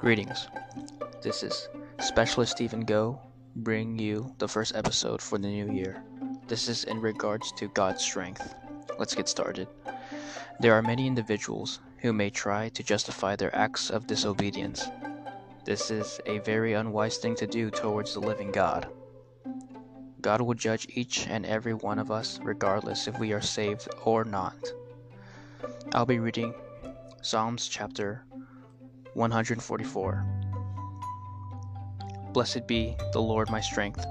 Greetings. This is Specialist Steven Goh bring you the first episode for the new year. This is in regards to God's strength. Let's get started. There are many individuals who may try to justify their acts of disobedience. This is a very unwise thing to do towards the living God. God will judge each and every one of us regardless if we are saved or not. I'll be reading Psalms chapter 144. Blessed be the Lord my strength,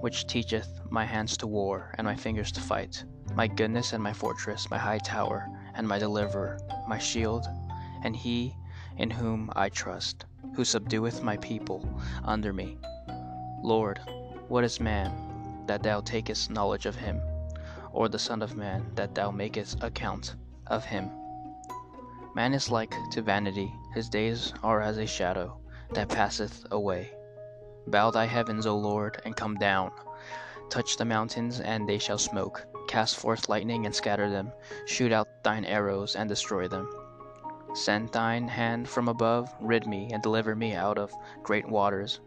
which teacheth my hands to war and my fingers to fight, my goodness and my fortress, my high tower and my deliverer, my shield, and he in whom I trust, who subdueth my people under me. Lord, what is man that thou takest knowledge of him, or the Son of Man that thou makest account of him? Man is like to vanity, his days are as a shadow that passeth away. Bow thy heavens, O Lord, and come down. Touch the mountains, and they shall smoke. Cast forth lightning and scatter them. Shoot out thine arrows and destroy them. Send thine hand from above, rid me, and deliver me out of great waters,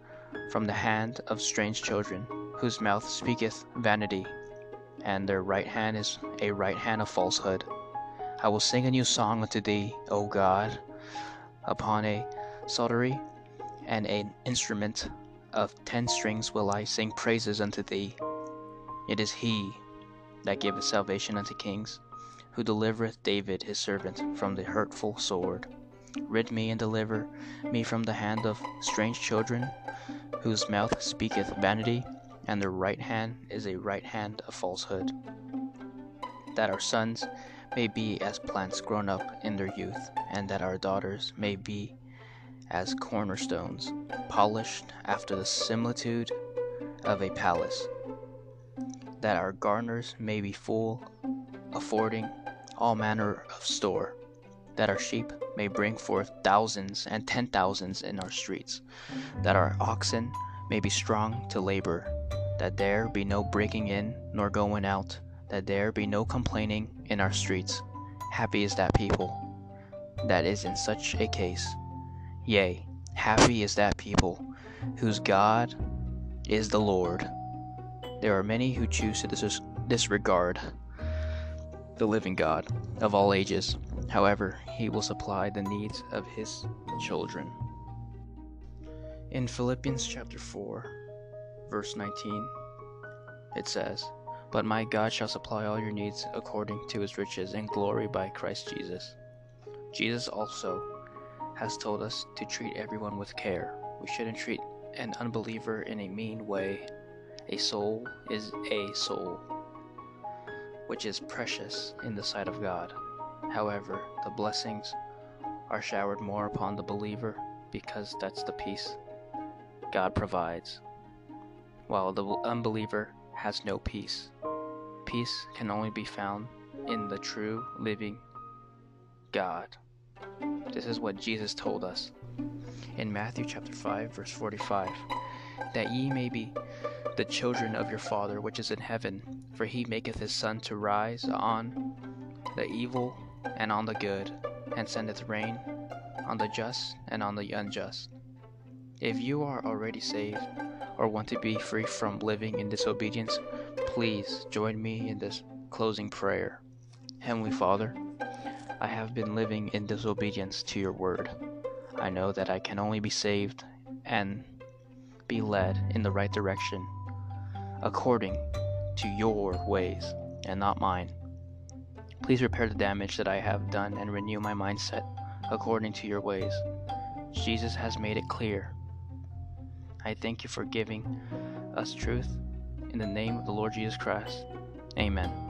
from the hand of strange children, whose mouth speaketh vanity, and their right hand is a right hand of falsehood. I will sing a new song unto thee, O God, upon a psaltery and an instrument of ten strings will I sing praises unto thee. It is he that giveth salvation unto kings, who delivereth David his servant from the hurtful sword. Rid me and deliver me from the hand of strange children, whose mouth speaketh vanity, and their right hand is a right hand of falsehood. That our sons may be as plants grown up in their youth, and that our daughters may be as cornerstones, polished after the similitude of a palace, that our garners may be full, affording all manner of store, that our sheep may bring forth thousands and ten thousands in our streets, that our oxen may be strong to labor, that there be no breaking in nor going out that there be no complaining in our streets. Happy is that people that is in such a case. Yea, happy is that people whose God is the Lord. There are many who choose to dis- disregard the living God of all ages. However, he will supply the needs of his children. In Philippians chapter 4, verse 19, it says, but my God shall supply all your needs according to his riches and glory by Christ Jesus. Jesus also has told us to treat everyone with care. We shouldn't treat an unbeliever in a mean way. A soul is a soul, which is precious in the sight of God. However, the blessings are showered more upon the believer because that's the peace God provides, while the unbeliever has no peace. Peace can only be found in the true living God. This is what Jesus told us in Matthew chapter 5 verse 45 that ye may be the children of your Father which is in heaven for he maketh his sun to rise on the evil and on the good and sendeth rain on the just and on the unjust. If you are already saved or want to be free from living in disobedience, please join me in this closing prayer. Heavenly Father, I have been living in disobedience to your word. I know that I can only be saved and be led in the right direction according to your ways and not mine. Please repair the damage that I have done and renew my mindset according to your ways. Jesus has made it clear I thank you for giving us truth. In the name of the Lord Jesus Christ, amen.